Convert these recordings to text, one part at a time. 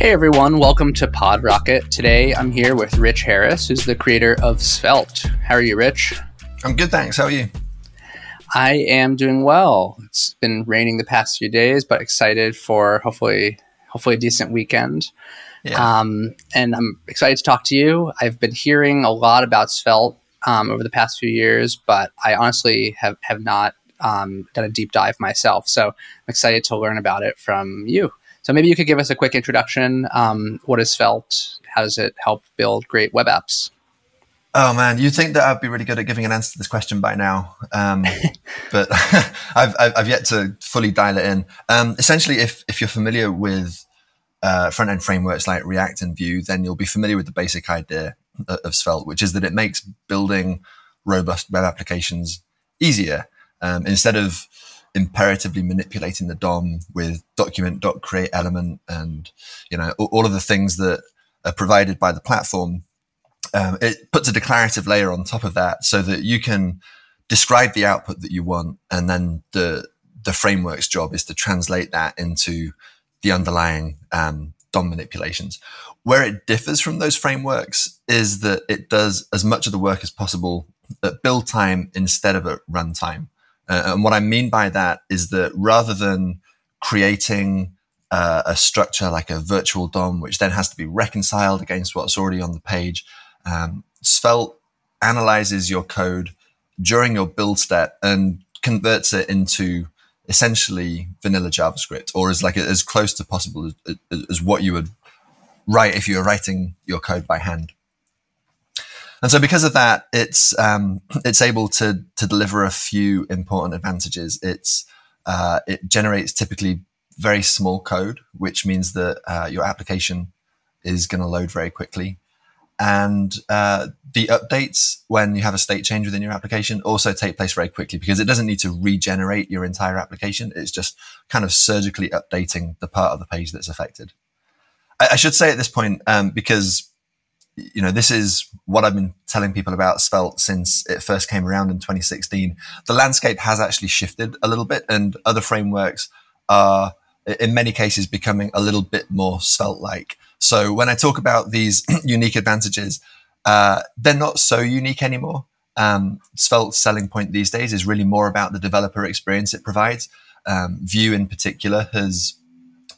Hey everyone, welcome to Pod Rocket. Today I'm here with Rich Harris, who's the creator of Svelte. How are you, Rich? I'm good, thanks. How are you? I am doing well. It's been raining the past few days, but excited for hopefully hopefully a decent weekend. Yeah. Um, and I'm excited to talk to you. I've been hearing a lot about Svelte um, over the past few years, but I honestly have have not um, done a deep dive myself. So I'm excited to learn about it from you. So maybe you could give us a quick introduction. Um, what is Svelte? How does it help build great web apps? Oh man, you'd think that I'd be really good at giving an answer to this question by now, um, but I've, I've yet to fully dial it in. Um, essentially, if if you're familiar with uh, front end frameworks like React and Vue, then you'll be familiar with the basic idea of Svelte, which is that it makes building robust web applications easier. Um, instead of imperatively manipulating the DOM with document dot create element and you know all of the things that are provided by the platform. Um, it puts a declarative layer on top of that so that you can describe the output that you want, and then the the framework's job is to translate that into the underlying um, DOM manipulations. Where it differs from those frameworks is that it does as much of the work as possible at build time instead of at runtime. Uh, and what I mean by that is that rather than creating uh, a structure like a virtual DOM, which then has to be reconciled against what's already on the page, um, Svelte analyzes your code during your build step and converts it into essentially vanilla JavaScript, or as like as close to possible as, as what you would write if you were writing your code by hand. And so because of that, it's um, it's able to to deliver a few important advantages. It's uh, it generates typically very small code, which means that uh, your application is going to load very quickly. And uh, the updates when you have a state change within your application also take place very quickly because it doesn't need to regenerate your entire application. It's just kind of surgically updating the part of the page that's affected. I, I should say at this point, um, because you know, this is what I've been telling people about Svelte since it first came around in 2016. The landscape has actually shifted a little bit, and other frameworks are, in many cases, becoming a little bit more Svelte like. So when I talk about these unique advantages, uh, they're not so unique anymore. Um, Svelte's selling point these days is really more about the developer experience it provides. Um, Vue, in particular, has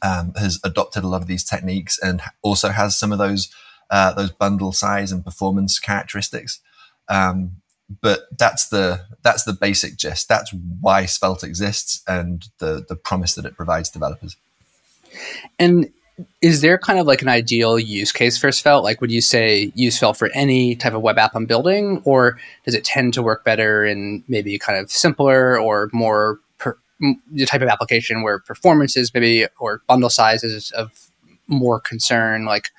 um, has adopted a lot of these techniques and also has some of those uh, those bundle size and performance characteristics. Um, but that's the that's the basic gist. That's why Svelte exists and the the promise that it provides developers. And is there kind of like an ideal use case for Svelte? Like, would you say use Svelte for any type of web app I'm building, or does it tend to work better in maybe kind of simpler or more per, the type of application where performance is maybe or bundle size is of more concern? Like,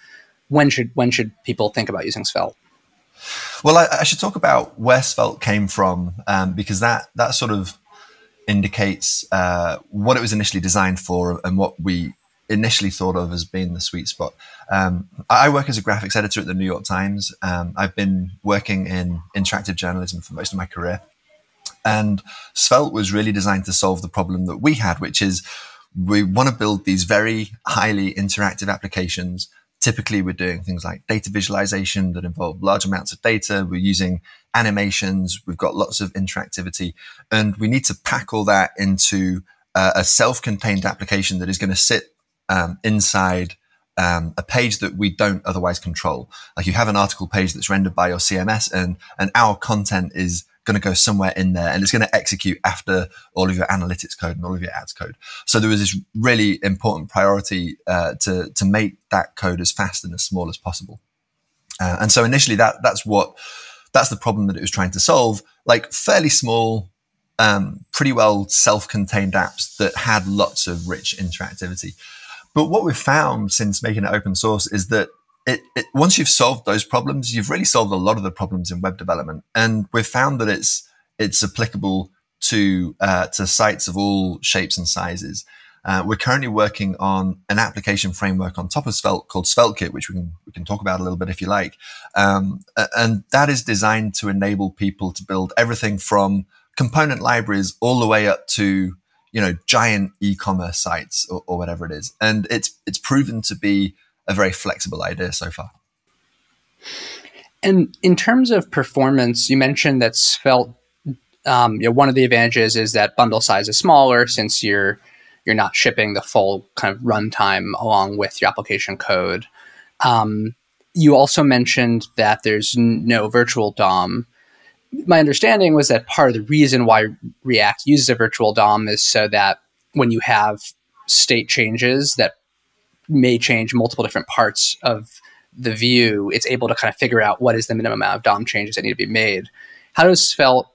when should when should people think about using Svelte? Well, I, I should talk about where Svelte came from um, because that that sort of indicates uh, what it was initially designed for and what we initially thought of as being the sweet spot. Um, I work as a graphics editor at the New York Times. Um, I've been working in interactive journalism for most of my career. And Svelte was really designed to solve the problem that we had, which is we want to build these very highly interactive applications Typically, we're doing things like data visualization that involve large amounts of data. We're using animations. We've got lots of interactivity, and we need to pack all that into uh, a self-contained application that is going to sit um, inside um, a page that we don't otherwise control. Like you have an article page that's rendered by your CMS, and and our content is going to go somewhere in there and it's going to execute after all of your analytics code and all of your ads code. So there was this really important priority uh, to to make that code as fast and as small as possible. Uh, and so initially that that's what that's the problem that it was trying to solve. Like fairly small, um, pretty well self-contained apps that had lots of rich interactivity. But what we've found since making it open source is that it, it, once you've solved those problems, you've really solved a lot of the problems in web development, and we've found that it's it's applicable to uh, to sites of all shapes and sizes. Uh, we're currently working on an application framework on top of Svelte called SvelteKit, which we can we can talk about a little bit if you like, um, and that is designed to enable people to build everything from component libraries all the way up to you know giant e-commerce sites or, or whatever it is, and it's it's proven to be a very flexible idea so far. And in terms of performance, you mentioned that Svelte. Um, you know, one of the advantages is that bundle size is smaller since you're you're not shipping the full kind of runtime along with your application code. Um, you also mentioned that there's no virtual DOM. My understanding was that part of the reason why React uses a virtual DOM is so that when you have state changes that may change multiple different parts of the view, it's able to kind of figure out what is the minimum amount of DOM changes that need to be made. How does Svelte,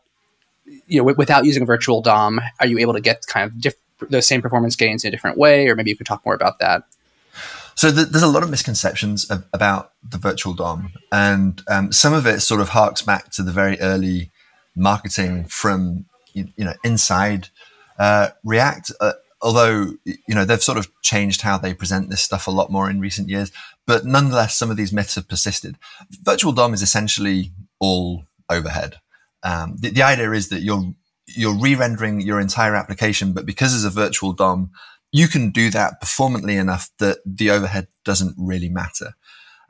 you know, w- without using a virtual DOM, are you able to get kind of diff- the same performance gains in a different way? Or maybe you could talk more about that. So th- there's a lot of misconceptions ab- about the virtual DOM, and um, some of it sort of harks back to the very early marketing from you, you know inside uh, React. Uh, although you know they've sort of changed how they present this stuff a lot more in recent years, but nonetheless, some of these myths have persisted. Virtual DOM is essentially all overhead. Um, the, the idea is that you're you're re-rendering your entire application, but because it's a virtual DOM, you can do that performantly enough that the overhead doesn't really matter.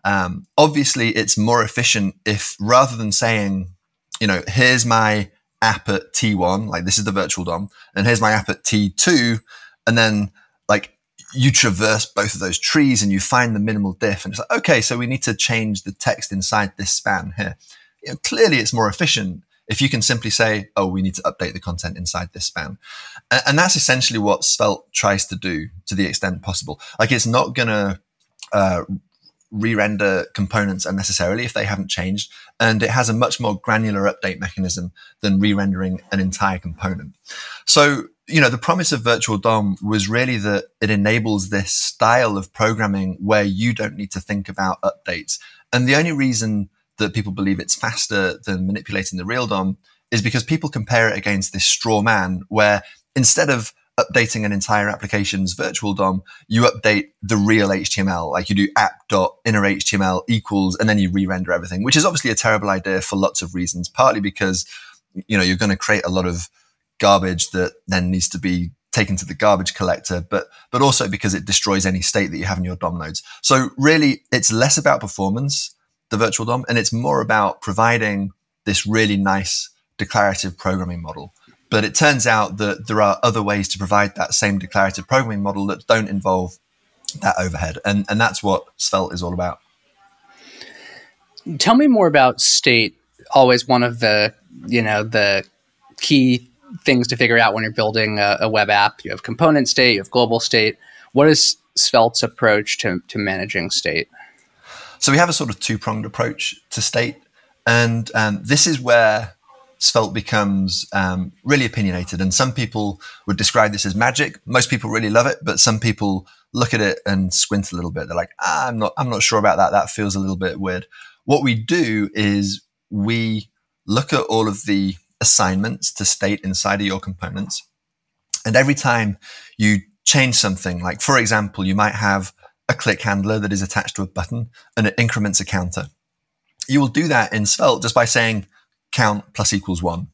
Um, obviously, it's more efficient if rather than saying, you know, here's my app at T1, like this is the virtual DOM, and here's my app at T2, and then like you traverse both of those trees and you find the minimal diff, and it's like, okay, so we need to change the text inside this span here. You know, clearly, it's more efficient if you can simply say, oh, we need to update the content inside this span. And, and that's essentially what Svelte tries to do to the extent possible. Like it's not to uh, re-render components unnecessarily if they haven't changed. And it has a much more granular update mechanism than re-rendering an entire component. So, you know, the promise of virtual DOM was really that it enables this style of programming where you don't need to think about updates. And the only reason that people believe it's faster than manipulating the real DOM is because people compare it against this straw man where instead of updating an entire application's virtual DOM, you update the real HTML. Like you do app.inner HTML equals, and then you re-render everything, which is obviously a terrible idea for lots of reasons. Partly because, you know, you're going to create a lot of garbage that then needs to be taken to the garbage collector, but, but also because it destroys any state that you have in your DOM nodes. So really it's less about performance, the virtual DOM, and it's more about providing this really nice declarative programming model but it turns out that there are other ways to provide that same declarative programming model that don't involve that overhead. And, and that's what Svelte is all about. Tell me more about state. Always one of the, you know, the key things to figure out when you're building a, a web app. You have component state, you have global state. What is Svelte's approach to, to managing state? So we have a sort of two pronged approach to state. And um, this is where Svelte becomes um, really opinionated. And some people would describe this as magic. Most people really love it, but some people look at it and squint a little bit. They're like, ah, I'm not, I'm not sure about that. That feels a little bit weird. What we do is we look at all of the assignments to state inside of your components. And every time you change something, like for example, you might have a click handler that is attached to a button and it increments a counter. You will do that in Svelte just by saying, count plus equals one.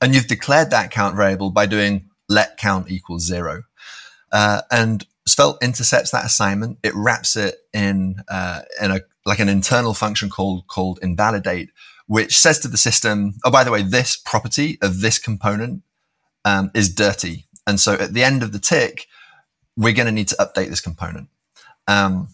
And you've declared that count variable by doing let count equals zero. Uh, and Svelte intercepts that assignment. It wraps it in uh, in a like an internal function called called invalidate, which says to the system, "Oh, by the way, this property of this component um, is dirty." And so at the end of the tick, we're going to need to update this component. Um,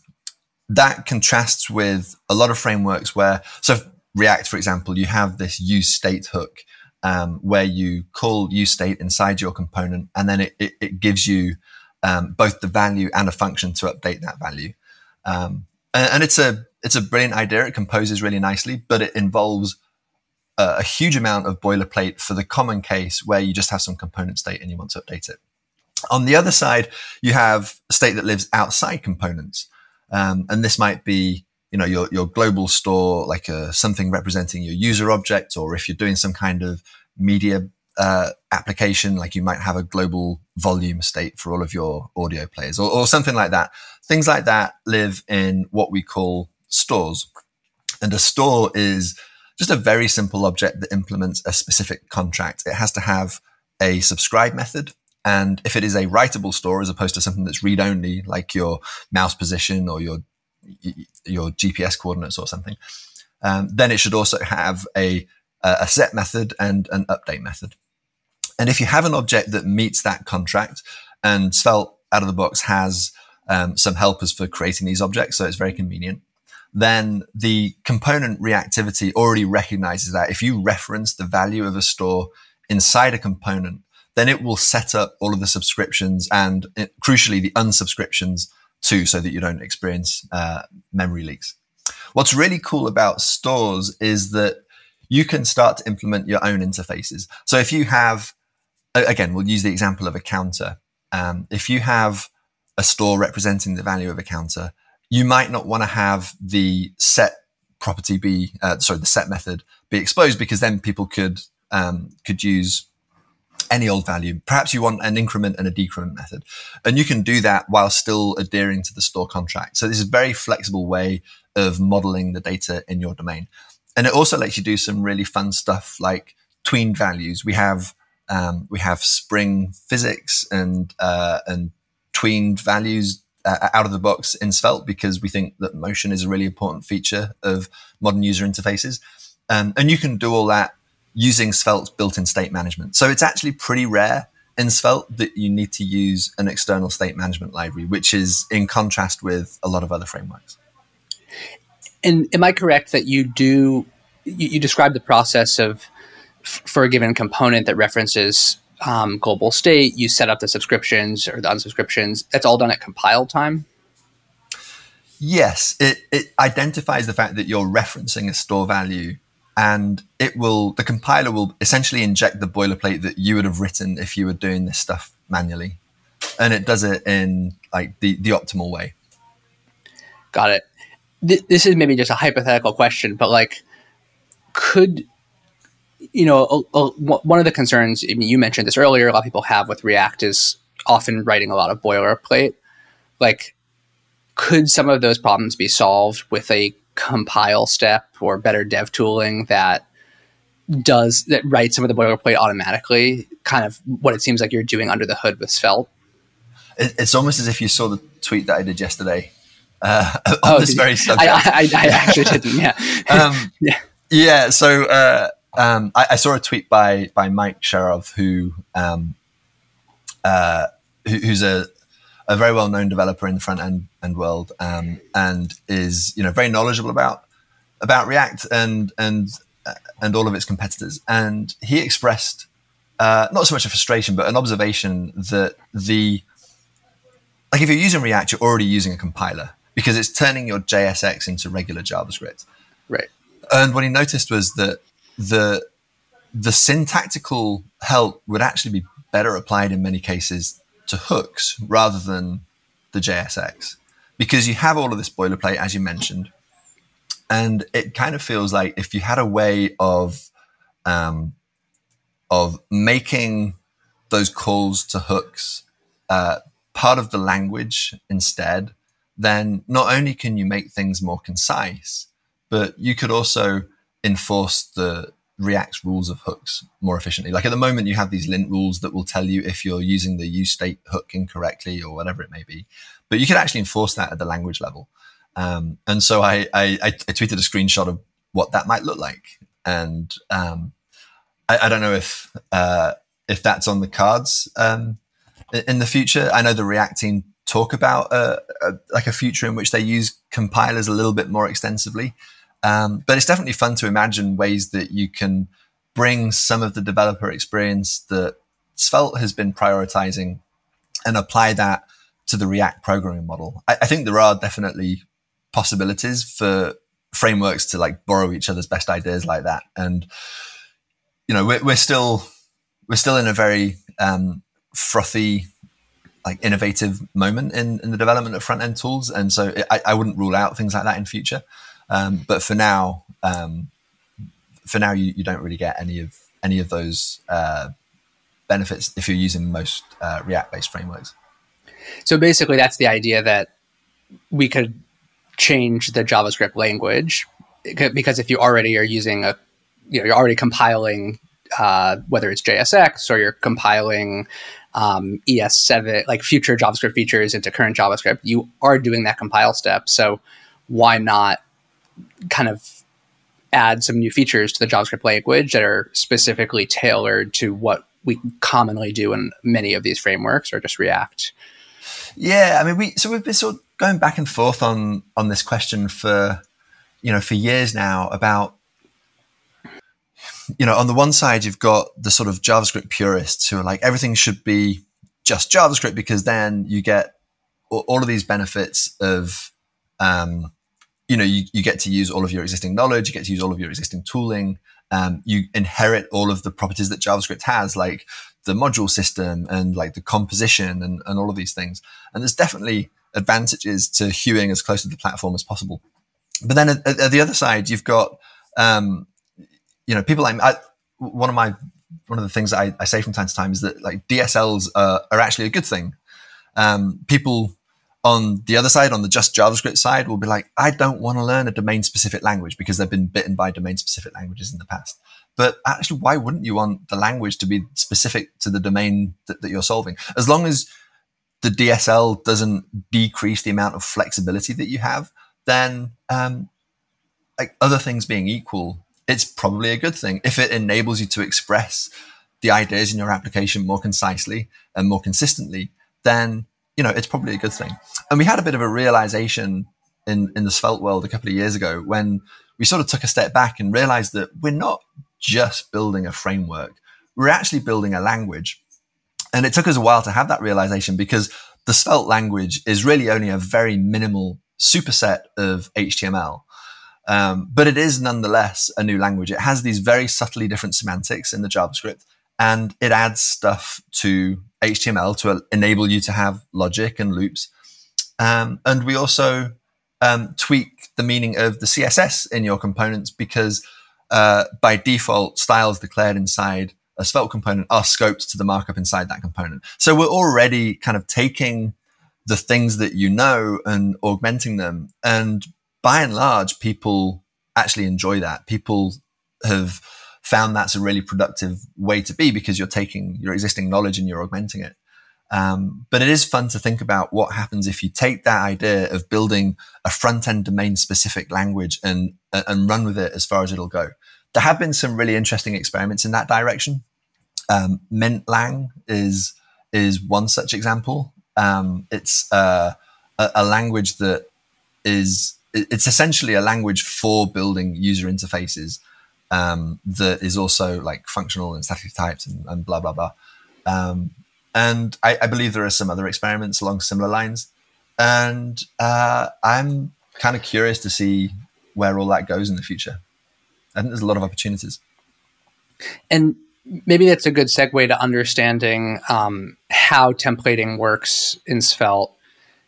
that contrasts with a lot of frameworks where so React, for example, you have this use state hook um, where you call use state inside your component, and then it, it, it gives you um, both the value and a function to update that value. Um, and, and, it's a it's a brilliant idea. It composes really nicely, but it involves a, a huge amount of boilerplate for the common case where you just have some component state and you want to update it. On the other side, you have a state that lives outside components. Um, and this might be you know your your global store like a, uh, something representing your user object or if you're doing some kind of media uh, application like you might have a global volume state for all of your audio players or, or something like that. Things like that live in what we call stores. And a store is just a very simple object that implements a specific contract. It has to have a subscribe method and if it is a writable store as opposed to something that's read only like your mouse position or your your GPS coordinates or something. Um, then it should also have a, a set method and an update method. And if you have an object that meets that contract, and Svelte out of the box has um, some helpers for creating these objects, so it's very convenient. Then the component reactivity already recognizes that if you reference the value of a store inside a component, then it will set up all of the subscriptions and it, crucially the unsubscriptions too, so that you don't experience uh, memory leaks. What's really cool about stores is that you can start to implement your own interfaces. So if you have, again, we'll use the example of a counter. Um, if you have a store representing the value of a counter, you might not want to have the set property be, uh, sorry, the set method be exposed because then people could um, could use any old value. Perhaps you want an increment and a decrement method. And you can do that while still adhering to the store contract. So this is a very flexible way of modeling the data in your domain. And it also lets you do some really fun stuff like tweened values. We have um, we have Spring physics and uh, and tweened values uh, out of the box in Svelte because we think that motion is a really important feature of modern user interfaces. Um, and you can do all that using Svelte's built-in state management. So it's actually pretty rare in Svelte that you need to use an external state management library, which is in contrast with a lot of other frameworks. And am I correct that you do you, you describe the process of f- for a given component that references um, global state, you set up the subscriptions or the unsubscriptions. That's all done at compile time. Yes, it, it identifies the fact that you're referencing a store value and it will the compiler will essentially inject the boilerplate that you would have written if you were doing this stuff manually. And it does it in like the the optimal way. Got it. Th- this is maybe just a hypothetical question but like could you know a, a, one of the concerns I mean, you mentioned this earlier a lot of people have with react is often writing a lot of boilerplate. Like could some of those problems be solved with a compile step or better dev tooling that does that writes some of the boilerplate automatically kind of what it seems like you're doing under the hood with svelte? It's almost as if you saw the tweet that i did yesterday uh, on oh, this very subject. I, I, I, actually didn't yeah. Um, yeah yeah so uh, um, I, I, saw a tweet by by mike sherov who um, uh, who, who's a a very well known developer in the front end, end world, um, and is you know very knowledgeable about about React and and uh, and all of its competitors. And he expressed uh, not so much a frustration, but an observation that the like if you're using React, you're already using a compiler because it's turning your JSX into regular JavaScript. Right. And what he noticed was that the the syntactical help would actually be better applied in many cases to hooks rather than the JSX because you have all of this boilerplate, as you mentioned. And it kind of feels like if you had a way of, um, of making those calls to hooks uh, part of the language instead, then not only can you make things more concise, but you could also enforce the React's rules of hooks more efficiently. Like at the moment, you have these lint rules that will tell you if you're using the use state hook incorrectly or whatever it may be. But you could actually enforce that at the language level. Um, and so I, I, I, tweeted a screenshot of what that might look like. And um, I, I, don't know if uh, if that's on the cards um, in the future. I know the React team talk about a, a, like a future in which they use compilers a little bit more extensively. Um, but it's definitely fun to imagine ways that you can bring some of the developer experience that Svelte has been prioritizing and apply that to the React programming model. I, I think there are definitely possibilities for frameworks to like borrow each other's best ideas like that. And, you know, we're, we're still, we're still in a very, um, frothy, like innovative moment in, in the development of front end tools. And so I, I wouldn't rule out things like that in future. Um, but for now, um, for now, you, you don't really get any of any of those uh, benefits if you're using most uh, React-based frameworks. So basically, that's the idea that we could change the JavaScript language because if you already are using a, you know, you're already compiling uh, whether it's JSX or you're compiling um, ES7, like future JavaScript features into current JavaScript, you are doing that compile step. So why not kind of add some new features to the JavaScript language that are specifically tailored to what we commonly do in many of these frameworks or just React? Yeah, I mean, we so we've been sort of going back and forth on on this question for you know for years now about you know on the one side you've got the sort of JavaScript purists who are like everything should be just JavaScript because then you get all of these benefits of um, you know you, you get to use all of your existing knowledge you get to use all of your existing tooling um, you inherit all of the properties that javascript has. Like the module system and like the composition and, and all of these things. And there's definitely advantages to hewing as close to the platform as possible. But then at, at the other side you've got um, you know people like I, one of my one of the things I, I, say from time to time is that like dsls are, are actually a good thing. Um, people on the other side, on the just JavaScript side, will be like, I don't want to learn a domain specific language because they've been bitten by domain specific languages in the past. But actually, why wouldn't you want the language to be specific to the domain that, that you're solving? As long as the DSL doesn't decrease the amount of flexibility that you have, then um, like other things being equal, it's probably a good thing. If it enables you to express the ideas in your application more concisely and more consistently, then you know, it's probably a good thing. And we had a bit of a realization in, in the Svelte world a couple of years ago when we sort of took a step back and realized that we're not just building a framework. We're actually building a language. And it took us a while to have that realization because the Svelte language is really only a very minimal superset of HTML. Um, but it is nonetheless a new language. It has these very subtly different semantics in the JavaScript and it adds stuff to HTML to enable you to have logic and loops. Um, and we also um, tweak the meaning of the CSS in your components because uh, by default, styles declared inside a Svelte component are scoped to the markup inside that component. So we're already kind of taking the things that you know and augmenting them. And by and large, people actually enjoy that. People have found that's a really productive way to be because you're taking your existing knowledge and you're augmenting it. Um, but it is fun to think about what happens if you take that idea of building a front end domain specific language and, and run with it as far as it'll go. There have been some really interesting experiments in that direction. Um, Mintlang is, is one such example. Um, it's uh, a, a language that is, it's essentially a language for building user interfaces um, that is also like functional and statically typed and, and blah blah blah. Um, and I, I, believe there are some other experiments along similar lines. And uh, I'm kind of curious to see where all that goes in the future. I think there's a lot of opportunities. And maybe that's a good segue to understanding um, how templating works in Svelte.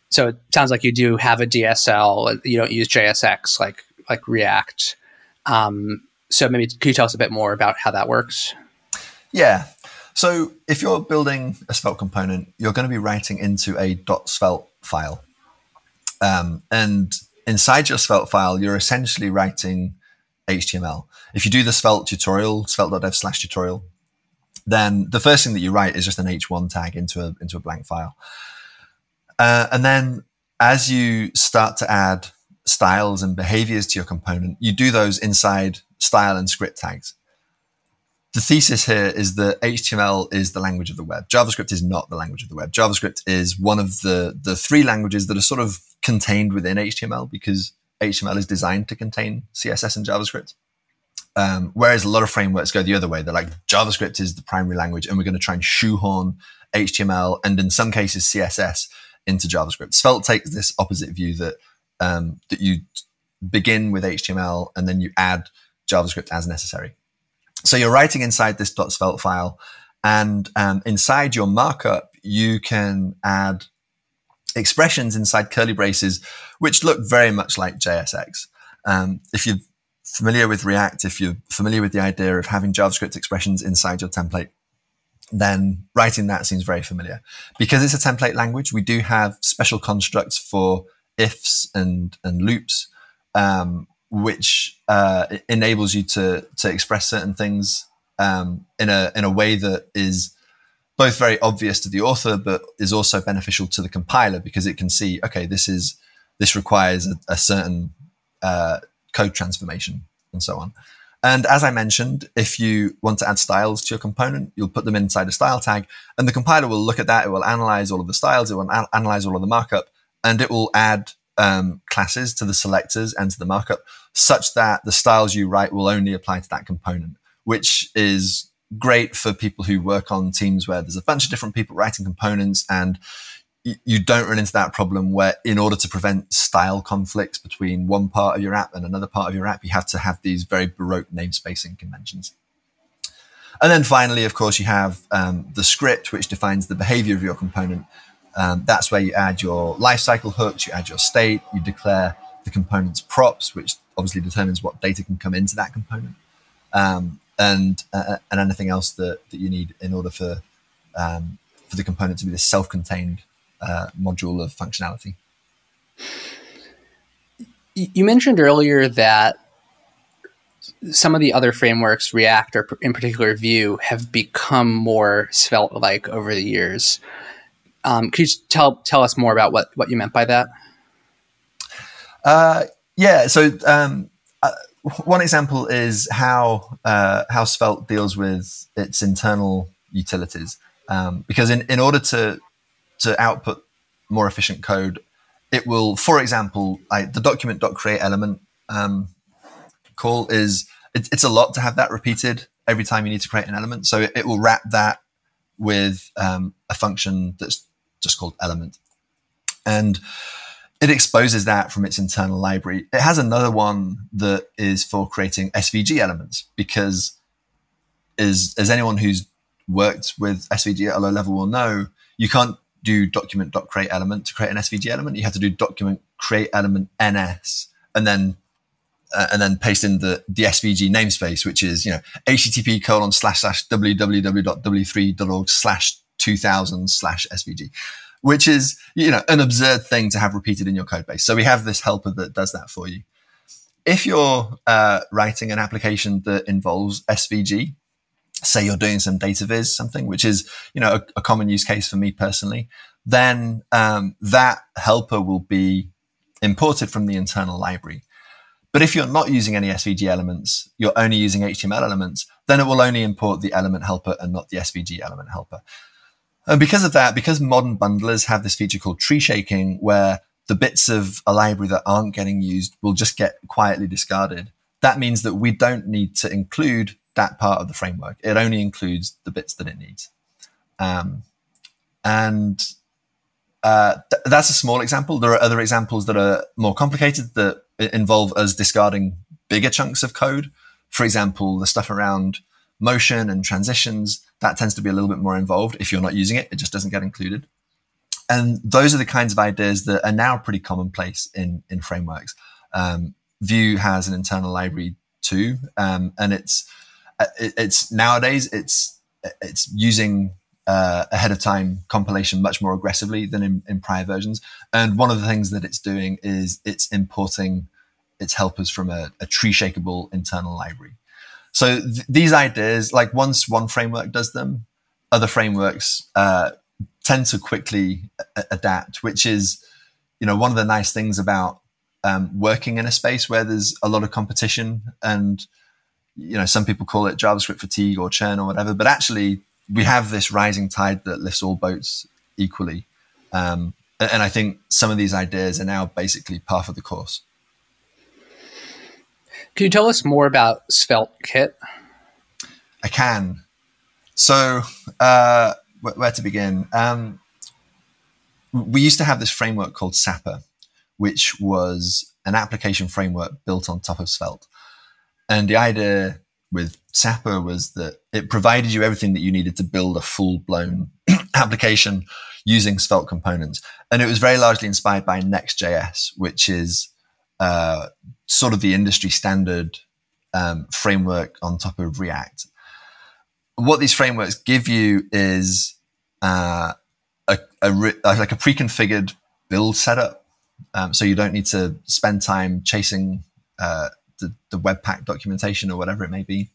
So it sounds like you do have a DSL. You don't use JSX like like React. Um, so maybe could you tell us a bit more about how that works? Yeah. So if you're building a Svelte component, you're going to be writing into a .svelte file. Um, and inside your Svelte file, you're essentially writing HTML. If you do the Svelte tutorial, svelte.dev slash tutorial, then the first thing that you write is just an H1 tag into a, into a blank file. Uh, and then as you start to add styles and behaviors to your component, you do those inside style and script tags. The thesis here is that HTML is the language of the web. JavaScript is not the language of the web. JavaScript is one of the, the three languages that are sort of contained within HTML because HTML is designed to contain CSS and JavaScript. Um, whereas a lot of frameworks go the other way. They're like, JavaScript is the primary language, and we're going to try and shoehorn HTML and in some cases CSS into JavaScript. Svelte takes this opposite view that um, that you begin with HTML and then you add JavaScript as necessary. So you're writing inside this .svelte file, and um, inside your markup, you can add expressions inside curly braces, which look very much like JSX. Um, if you're familiar with React, if you're familiar with the idea of having JavaScript expressions inside your template, then writing that seems very familiar. Because it's a template language, we do have special constructs for ifs and, and loops, um, which uh, enables you to to express certain things um, in a in a way that is both very obvious to the author, but is also beneficial to the compiler because it can see, okay, this is this requires a, a certain uh, code transformation and so on. And as I mentioned, if you want to add styles to your component, you'll put them inside a style tag, and the compiler will look at that. It will analyze all of the styles, it will analyze all of the markup, and it will add um, classes to the selectors and to the markup such that the styles you write will only apply to that component, which is great for people who work on teams where there's a bunch of different people writing components and you don't run into that problem where in order to prevent style conflicts between one part of your app and another part of your app, you have to have these very baroque namespacing conventions. And then finally, of course, you have um, the script, which defines the behavior of your component. Um, that's where you add your lifecycle hooks, you add your state, you declare the component's props, which obviously determines what data can come into that component, um, and uh, and anything else that, that you need in order for um, for the component to be this self-contained uh, module of functionality. You mentioned earlier that some of the other frameworks, React or in particular Vue, have become more Svelte-like over the years. Um, could you tell tell us more about what what you meant by that? Uh, yeah. So um, uh, one example is how uh, how Svelte deals with its internal utilities. Um, because in, in order to to output more efficient code, it will, for example, like the document.create element um, call is it, it's a lot to have that repeated every time you need to create an element. So it, it will wrap that with um, a function that's just called element. And it exposes that from its internal library. It has another one that is for creating SVG elements because is as anyone who's worked with SVG at a low level will know, you can't do document.create element to create an SVG element. You have to do document create element ns and then uh, and then paste in the the SVG namespace, which is you know http colon slash slash www.w3.org slash 2000 slash SVG, which is you know an absurd thing to have repeated in your code base. So we have this helper that does that for you. If you're uh, writing an application that involves SVG, say you're doing some data viz something which is you know a, a common use case for me personally then um, that helper will be imported from the internal library but if you're not using any svg elements you're only using html elements then it will only import the element helper and not the svg element helper and because of that because modern bundlers have this feature called tree shaking where the bits of a library that aren't getting used will just get quietly discarded that means that we don't need to include that part of the framework. It only includes the bits that it needs. Um, and uh, th- that's a small example. There are other examples that are more complicated that involve us discarding bigger chunks of code. For example, the stuff around motion and transitions, that tends to be a little bit more involved. If you're not using it, it just doesn't get included. And those are the kinds of ideas that are now pretty commonplace in, in frameworks. Um, Vue has an internal library too, um, and it's uh, it, it's nowadays it's it's using uh, ahead of time compilation much more aggressively than in, in prior versions. And one of the things that it's doing is it's importing its helpers from a, a tree shakeable internal library. So th- these ideas, like once one framework does them, other frameworks uh, tend to quickly a- adapt, which is, you know, one of the nice things about um, working in a space where there's a lot of competition and you know, some people call it JavaScript fatigue or churn or whatever, but actually we have this rising tide that lifts all boats equally. Um, and I think some of these ideas are now basically part of the course. Can you tell us more about Svelte Kit? I can. So, uh, where to begin? Um, we used to have this framework called Sapper, which was an application framework built on top of Svelte. And the idea with Sapper was that it provided you everything that you needed to build a full blown application using Svelte components. And it was very largely inspired by Next.js, which is uh, sort of the industry standard um, framework on top of React. What these frameworks give you is uh, a, a, like a pre-configured build setup, um, so you don't need to spend time chasing uh, the, the Webpack documentation or whatever it may be.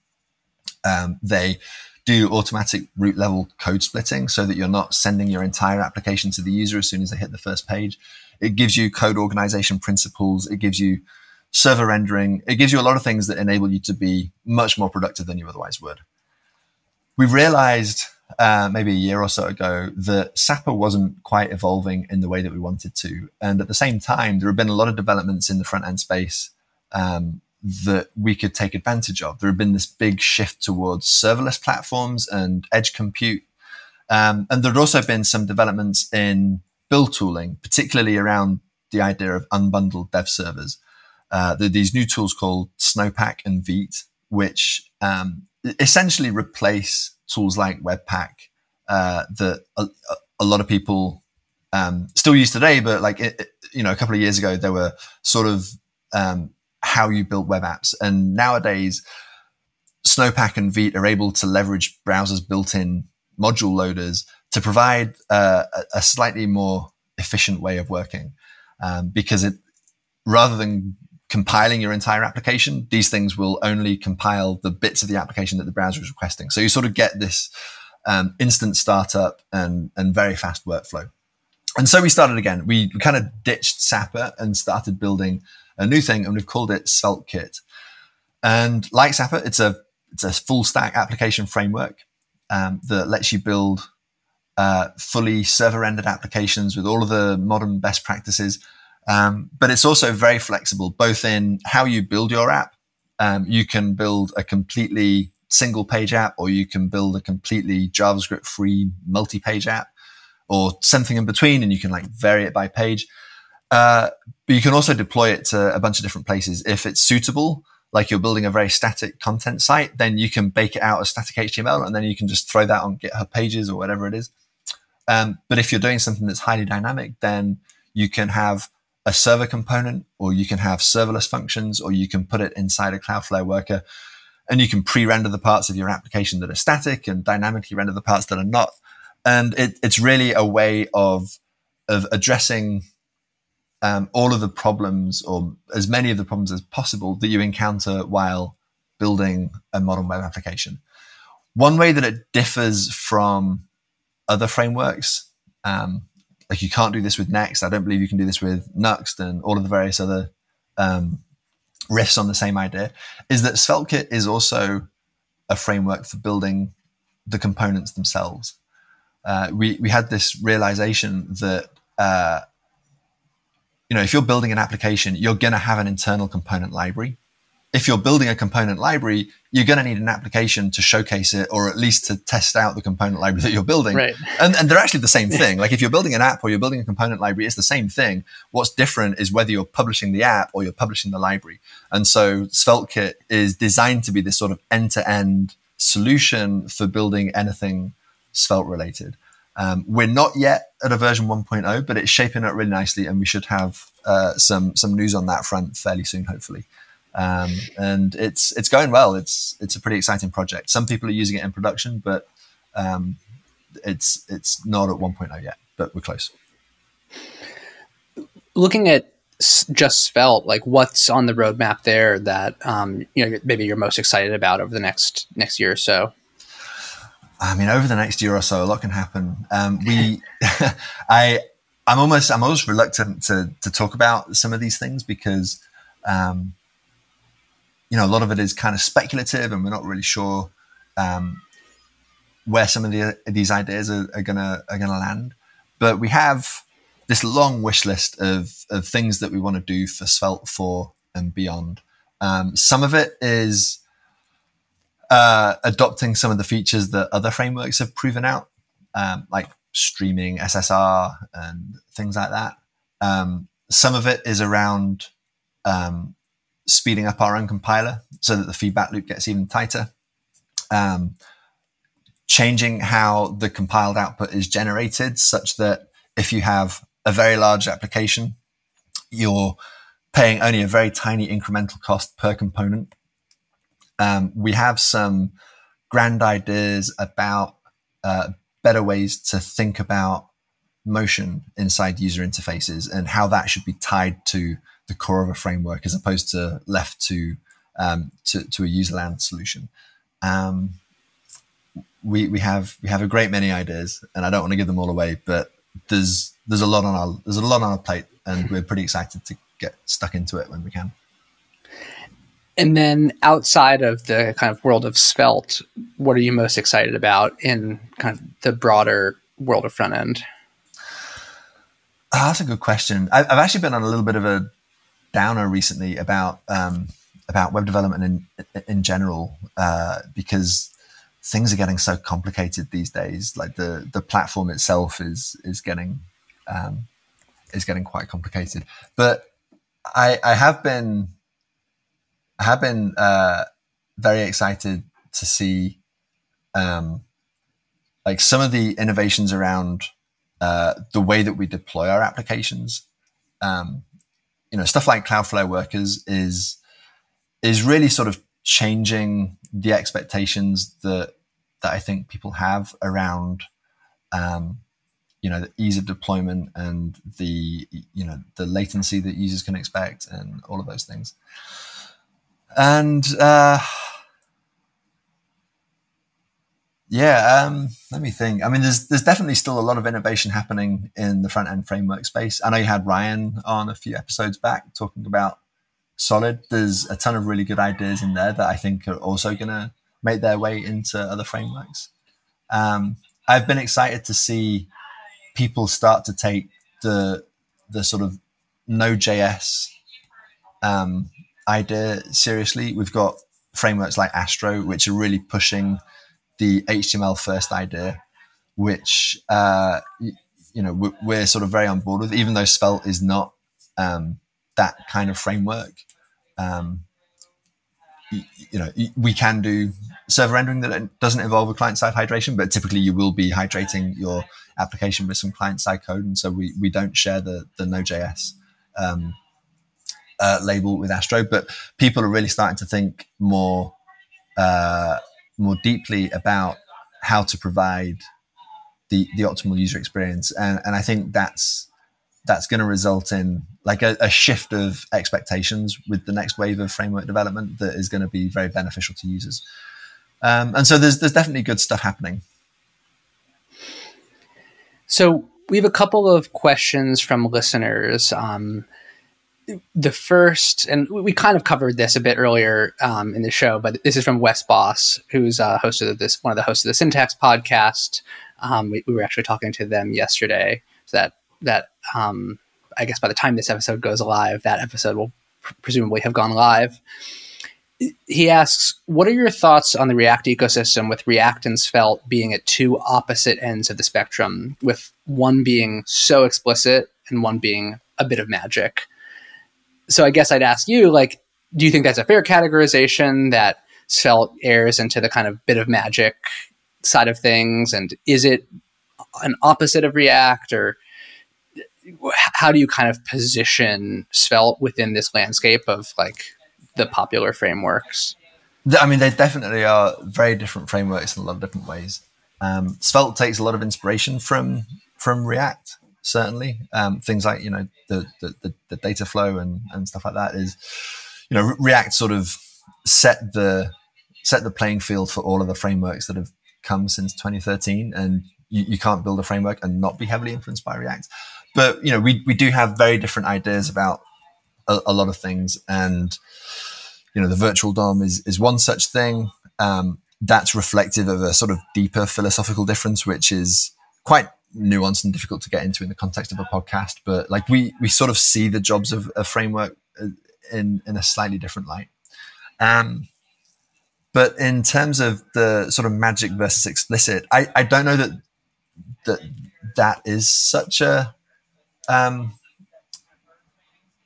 Um, they do automatic route level code splitting so that you're not sending your entire application to the user as soon as they hit the first page. It gives you code organization principles. It gives you server rendering. It gives you a lot of things that enable you to be much more productive than you otherwise would. We realized uh, maybe a year or so ago that Sapper wasn't quite evolving in the way that we wanted to. And at the same time, there have been a lot of developments in the front end space um, that we could take advantage of. There had been this big shift towards serverless platforms and edge compute. Um, and there had also been some developments in build tooling, particularly around the idea of unbundled dev servers. Uh, there are these new tools called Snowpack and Vite, which um, essentially replace tools like Webpack uh, that a, a, lot of people um, still use today. But like you know, a couple of years ago, there were sort of um, how you built web apps, and nowadays, Snowpack and Vite are able to leverage browsers' built-in module loaders to provide uh, a, slightly more efficient way of working, um, because it rather than compiling your entire application, these things will only compile the bits of the application that the browser is requesting. So you sort of get this um, instant startup and, and very fast workflow. And so we started again. We, we kind of ditched Sapper and started building a new thing, and we've called it SvelteKit. And like Sapper, it's a it's a full stack application framework um, that lets you build uh, fully server rendered applications with all of the modern best practices um, but it's also very flexible, both in how you build your app. Um, you can build a completely single page app, or you can build a completely JavaScript free multi page app, or something in between, and you can like vary it by page. Uh, but you can also deploy it to a bunch of different places if it's suitable. Like you're building a very static content site, then you can bake it out as static HTML, and then you can just throw that on GitHub pages or whatever it is. Um, but if you're doing something that's highly dynamic, then you can have a server component, or you can have serverless functions, or you can put it inside a Cloudflare worker and you can pre-render the parts of your application that are static and dynamically render the parts that are not. And it, it's really a way of, of addressing um, all of the problems or as many of the problems as possible that you encounter while building a modern web application. One way that it differs from other frameworks um, like you can't do this with Next. I don't believe you can do this with Nuxt and all of the various other um, riffs on the same idea. Is that SvelteKit is also a framework for building the components themselves. Uh, we we had this realization that uh, you know if you're building an application, you're going to have an internal component library if you're building a component library, you're going to need an application to showcase it or at least to test out the component library that you're building. Right. And, and they're actually the same thing. like if you're building an app or you're building a component library, it's the same thing. What's different is whether you're publishing the app or you're publishing the library. And so SvelteKit is designed to be this sort of end to end solution for building anything Svelte related. Um, we're not yet at a version 1.0, but it's shaping up really nicely, and we should have uh, some some news on that front fairly soon, hopefully. Um, and it's it's going well. It's it's a pretty exciting project. Some people are using it in production, but um, it's it's not at 1.0 yet, but we're close. Looking at just Svelte, like what's on the roadmap there that um, you know maybe you're most excited about over the next next year or so? I mean, over the next year or so, a lot can happen. Um, we, I, I'm almost I'm almost reluctant to to talk about some of these things because um, you know, a lot of it is kind of speculative, and we're not really sure um, where some of the, these ideas are, are, gonna are gonna land. But we have this long wish list of of things that we want to do for Svelte four and beyond. Um, some of it is uh, adopting some of the features that other frameworks have proven out, um, like streaming SSR and things like that. Um, some of it is around um, speeding up our own compiler so that the feedback loop gets even tighter. Um, changing how the compiled output is generated such that if you have a very large application, you're paying only a very tiny incremental cost per component. Um, we have some grand ideas about uh, better ways to think about motion inside user interfaces and how that should be tied to the core of a framework as opposed to left to um, to, to a user land solution. um, we we have we have a great many ideas, and I don't want to give them all away, but there's there's a lot on our there's a lot on our plate, and we're pretty excited to get stuck into it when we can. And then outside of the kind of world of Svelte, what are you most excited about in kind of the broader world of front end? Oh, that's a good question. I've actually been on a little bit of a downer recently about um, about web development in in general uh, because things are getting so complicated these days. Like the the platform itself is is getting um, is getting quite complicated. But I I have been I have been uh, very excited to see um, like some of the innovations around uh, the way that we deploy our applications. Um, you know, stuff like Cloudflare Workers is is really sort of changing the expectations that that I think people have around um, you know the ease of deployment and the you know the latency that users can expect and all of those things. And uh, yeah um, let me think. I mean there's there's definitely still a lot of innovation happening in the front end framework space. I know you had ryan on a few episodes back talking about solid. There's a ton of really good ideas in there that i think are also going to make their way into other frameworks. Um, i've been excited to see people start to take the the sort of no JS um, idea seriously. We've got frameworks like Astro, which are really pushing the HTML first idea, which uh, you know we're sort of very on board with, even though Svelte is not um, that kind of framework. Um, you know, we can do server rendering that doesn't involve a client side hydration, but typically you will be hydrating your application with some client side code. And so we, we don't share the, the no JS um, uh, label with Astro, but people are really starting to think more, uh, more deeply about how to provide the, the optimal user experience. And, and I think that's, that's going to result in like a, a, shift of expectations with the next wave of framework development that is going to be very beneficial to users. Um, and so there's there's definitely good stuff happening. So we have a couple of questions from listeners. Um, the first, and we kind of covered this a bit earlier um, in the show, but this is from Wes Bos, who's a host of this, one of the hosts of the Syntax podcast. Um, we, we, were actually talking to them yesterday. So that that um, I guess by the time this episode goes live, that episode will pr- presumably have gone live he asks, "What are your thoughts on the React ecosystem with React and Svelte being at two opposite ends of the spectrum, with one being so explicit and one being a bit of magic?" So I guess I'd ask you, like, do you think that's a fair categorization that Svelte errs into the kind of bit of magic side of things, and is it an opposite of React, or how do you kind of position Svelte within this landscape of like the popular frameworks? I mean, they definitely are very different frameworks in a lot of different ways. Um, Svelte takes a lot of inspiration from from React. Certainly, um, things like you know the, the, the data flow and and stuff like that is, you know, React sort of set the set the playing field for all of the frameworks that have come since 2013, and you, you can't build a framework and not be heavily influenced by React. But you know, we we do have very different ideas about a, a lot of things, and you know, the virtual DOM is, is one such thing. Um, that's reflective of a sort of deeper philosophical difference, which is quite nuanced and difficult to get into in the context of a podcast. But like we, we sort of see the jobs of a framework uh, in, in a slightly different light. Um, but in terms of the sort of magic versus explicit, I, I don't know that that that is such a um,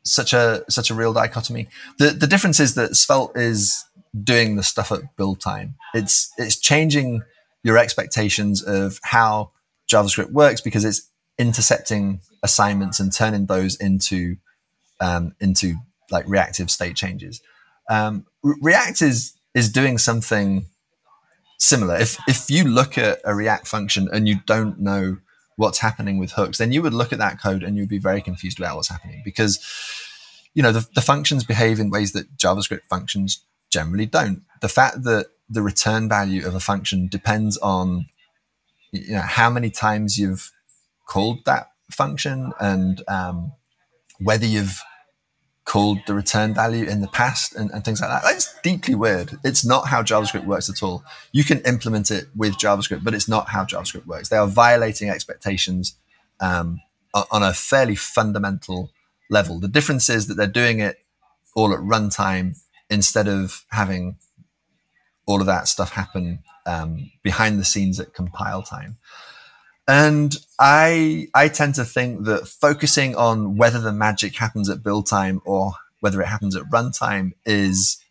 such a such a real dichotomy. The the difference is that Svelte is doing the stuff at build time. It's it's changing your expectations of how JavaScript works because it's intercepting assignments and turning those into um, into like reactive state changes. Um, React is is doing something similar. If if you look at a React function and you don't know what's happening with hooks, then you would look at that code and you'd be very confused about what's happening because you know the, the functions behave in ways that JavaScript functions generally don't. The fact that the return value of a function depends on you know how many times you've called that function and um, whether you've called the return value in the past and, and things like that. It's deeply weird. It's not how JavaScript works at all. You can implement it with JavaScript, but it's not how JavaScript works. They are violating expectations um, on a fairly fundamental level. The difference is that they're doing it all at runtime instead of having all of that stuff happen um, behind the scenes at compile time. And I I tend to think that focusing on whether the magic happens at build time or whether it happens at runtime is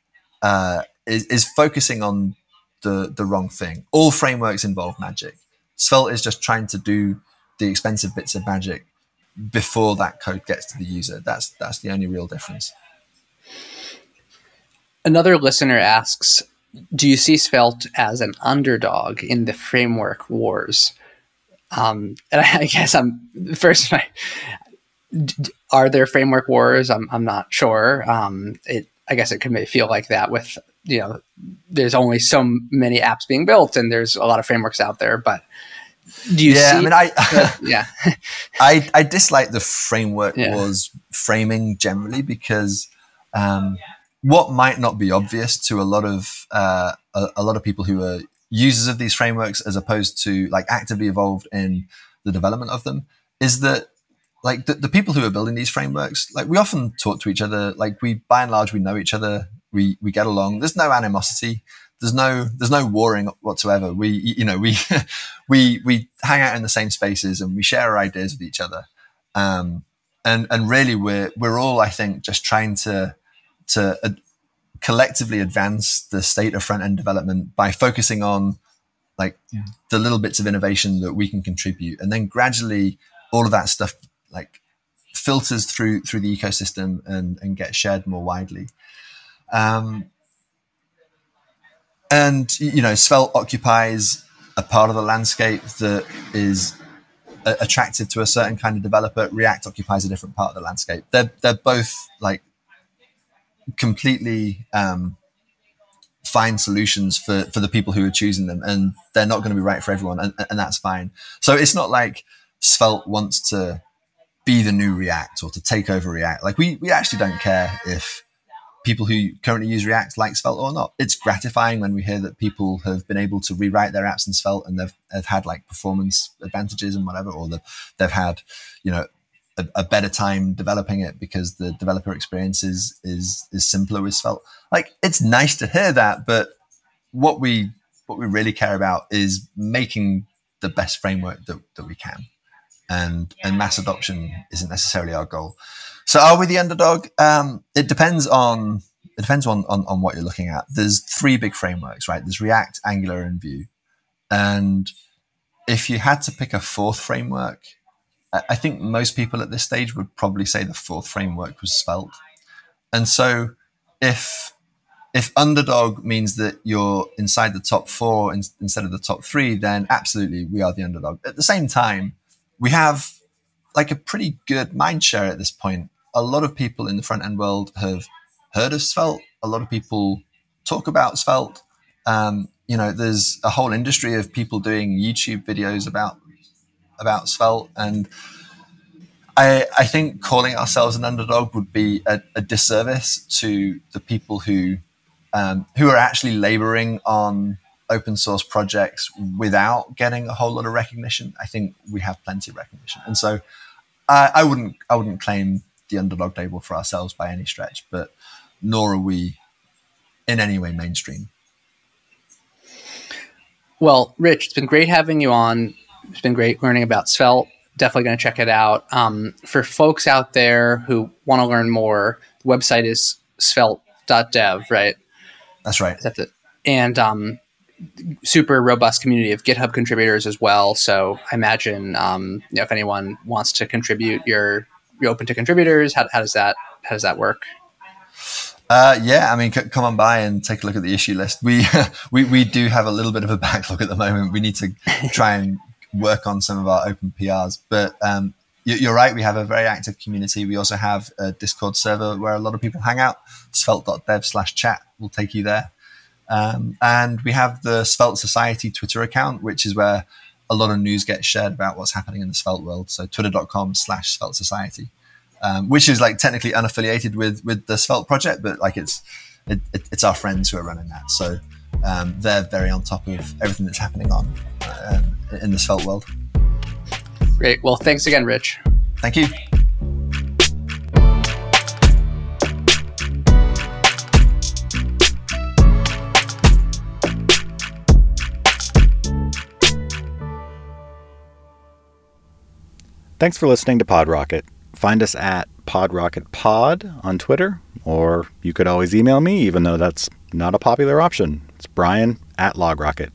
uh, is, is focusing on the the wrong thing. All frameworks involve magic. Svelte is just trying to do the expensive bits of magic before that code gets to the user. That's that's the only real difference. Another listener asks, do you see Svelte as an underdog in the framework wars? Um, and I, I, guess I'm first. Are there framework wars? I'm I'm not sure. Um, it I guess it could feel like that with you know there's only so many apps being built and there's a lot of frameworks out there, but do you yeah, see? I mean, I yeah, I I dislike the framework yeah. wars framing generally because um, what might not be obvious to a lot of uh, a, a, lot of people who are users of these frameworks as opposed to like actively involved in the development of them is that like the, the people who are building these frameworks like we often talk to each other like we by and large we know each other we we get along. There's no animosity. There's no there's no warring whatsoever. We you know we we we hang out in the same spaces and we share our ideas with each other. Um and and really we're we're all i think just trying to to uh, collectively advance the state of front end development by focusing on like yeah. the little bits of innovation that we can contribute. And then gradually all of that stuff like filters through through the ecosystem and and gets shared more widely. Um, and you know svelte occupies a part of the landscape that is attractive to a certain kind of developer. React occupies a different part of the landscape. They're they're both like completely um, find solutions for for the people who are choosing them, and they're not going to be right for everyone, and, and that's fine. So it's not like Svelte wants to be the new React or to take over React. Like we we actually don't care if people who currently use React like Svelte or not. It's gratifying when we hear that people have been able to rewrite their apps in Svelte and they've, they've had like performance advantages and whatever, or they've, they've had, you know, a, a, better time developing it because the developer experience is is is simpler with Svelte. Like it's nice to hear that, but what we what we really care about is making the best framework that, that we can. And and mass adoption isn't necessarily our goal. So are we the underdog? Um, it depends on it depends on, on on what you're looking at. There's three big frameworks, right? There's React, Angular, and Vue. And if you had to pick a fourth framework, I think most people at this stage would probably say the fourth framework was Svelte. And so if if underdog means that you're inside the top four in, instead of the top three, then absolutely we are the underdog. At the same time, we have like a pretty good mind share at this point. A lot of people in the front end world have heard of Svelte. A lot of people talk about Svelte. Um, you know, there's a whole industry of people doing YouTube videos about about Svelte. And I, I think calling ourselves an underdog would be a, a disservice to the people who um, who are actually laboring on open source projects without getting a whole lot of recognition. I think we have plenty of recognition, and so I, I wouldn't I wouldn't claim the underdog label for ourselves by any stretch, but nor are we in any way mainstream. Well, Rich, it's been great having you on. It's been great learning about Svelte. Definitely going to check it out. Um, for folks out there who want to learn more, the website is svelte.dev, right? That's right. That's it. And um, super robust community of GitHub contributors as well. So I imagine um, you know, if anyone wants to contribute, you're you're open to contributors. How, how does that how does that work? Uh, yeah, I mean, c- come on by and take a look at the issue list. We we we do have a little bit of a backlog at the moment. We need to try and work on some of our open PRs. But um, you're right, we have a very active community. We also have a Discord server where a lot of people hang out. Svelte.dev slash chat will take you there. Um, and we have the Svelte Society Twitter account, which is where a lot of news gets shared about what's happening in the Svelte world. So twitter.com slash Svelte Society, um, which is like technically unaffiliated with with the Svelte project, but like it's it, it, it's our friends who are running that. So um, they're very on top of everything that's happening on uh, in the Svelte world. Great. Well, thanks again, Rich. Thank you. Thanks for listening to PodRocket. Find us at PodRocketPod on Twitter, or you could always email me, even though that's not a popular option. Brian at LogRocket.